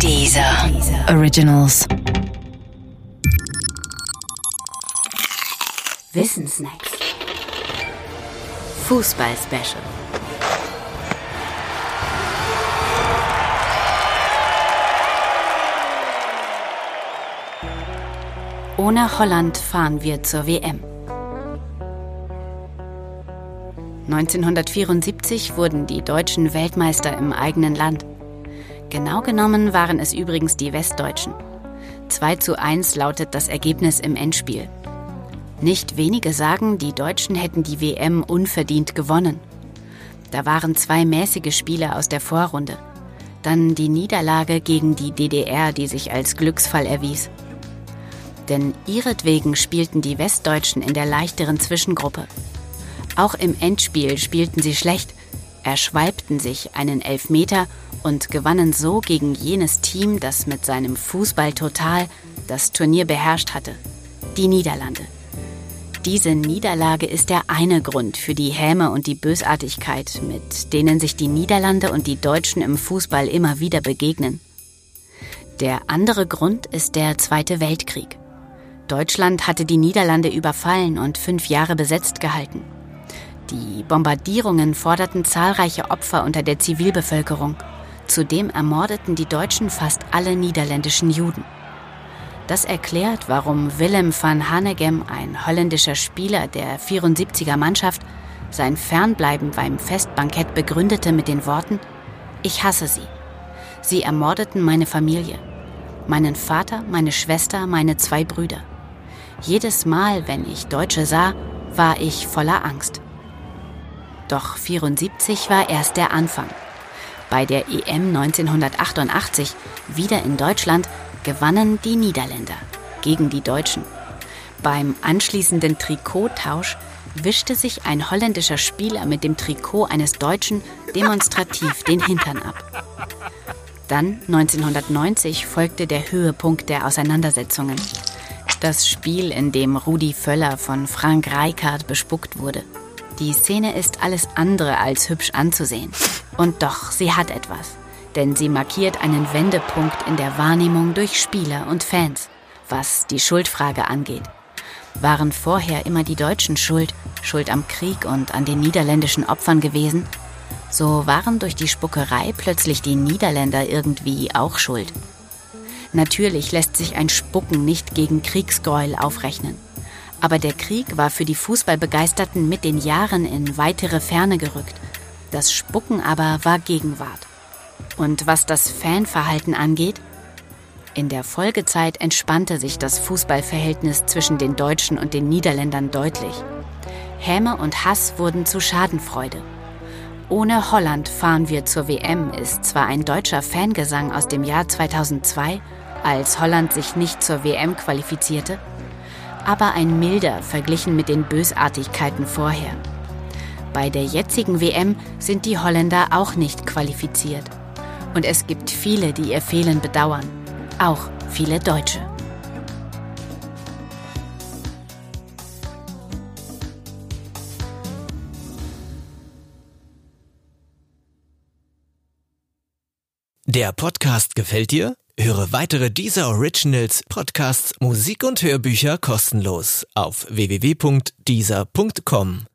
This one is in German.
Dieser Originals. Wissensnacks. Fußball-Special. Ohne Holland fahren wir zur WM. 1974 wurden die Deutschen Weltmeister im eigenen Land. Genau genommen waren es übrigens die Westdeutschen. 2 zu 1 lautet das Ergebnis im Endspiel. Nicht wenige sagen, die Deutschen hätten die WM unverdient gewonnen. Da waren zwei mäßige Spiele aus der Vorrunde. Dann die Niederlage gegen die DDR, die sich als Glücksfall erwies. Denn ihretwegen spielten die Westdeutschen in der leichteren Zwischengruppe. Auch im Endspiel spielten sie schlecht, erschwalbten sich einen Elfmeter und gewannen so gegen jenes Team, das mit seinem Fußball total das Turnier beherrscht hatte, die Niederlande. Diese Niederlage ist der eine Grund für die Häme und die Bösartigkeit, mit denen sich die Niederlande und die Deutschen im Fußball immer wieder begegnen. Der andere Grund ist der Zweite Weltkrieg. Deutschland hatte die Niederlande überfallen und fünf Jahre besetzt gehalten. Die Bombardierungen forderten zahlreiche Opfer unter der Zivilbevölkerung. Zudem ermordeten die Deutschen fast alle niederländischen Juden. Das erklärt, warum Willem van Hanegem, ein holländischer Spieler der 74er Mannschaft, sein Fernbleiben beim Festbankett begründete mit den Worten Ich hasse sie. Sie ermordeten meine Familie, meinen Vater, meine Schwester, meine zwei Brüder. Jedes Mal, wenn ich Deutsche sah, war ich voller Angst. Doch 74 war erst der Anfang. Bei der EM 1988, wieder in Deutschland, gewannen die Niederländer gegen die Deutschen. Beim anschließenden Trikottausch wischte sich ein holländischer Spieler mit dem Trikot eines Deutschen demonstrativ den Hintern ab. Dann 1990 folgte der Höhepunkt der Auseinandersetzungen. Das Spiel, in dem Rudi Völler von Frank Reichardt bespuckt wurde. Die Szene ist alles andere als hübsch anzusehen. Und doch, sie hat etwas. Denn sie markiert einen Wendepunkt in der Wahrnehmung durch Spieler und Fans, was die Schuldfrage angeht. Waren vorher immer die Deutschen schuld, schuld am Krieg und an den niederländischen Opfern gewesen? So waren durch die Spuckerei plötzlich die Niederländer irgendwie auch schuld. Natürlich lässt sich ein Spucken nicht gegen Kriegsgräuel aufrechnen. Aber der Krieg war für die Fußballbegeisterten mit den Jahren in weitere Ferne gerückt. Das Spucken aber war Gegenwart. Und was das Fanverhalten angeht, in der Folgezeit entspannte sich das Fußballverhältnis zwischen den Deutschen und den Niederländern deutlich. Häme und Hass wurden zu Schadenfreude. Ohne Holland fahren wir zur WM ist zwar ein deutscher Fangesang aus dem Jahr 2002, als Holland sich nicht zur WM qualifizierte, aber ein milder verglichen mit den Bösartigkeiten vorher. Bei der jetzigen WM sind die Holländer auch nicht qualifiziert. Und es gibt viele, die ihr Fehlen bedauern. Auch viele Deutsche. Der Podcast gefällt dir? Höre weitere dieser Originals, Podcasts, Musik und Hörbücher kostenlos auf www.dieser.com.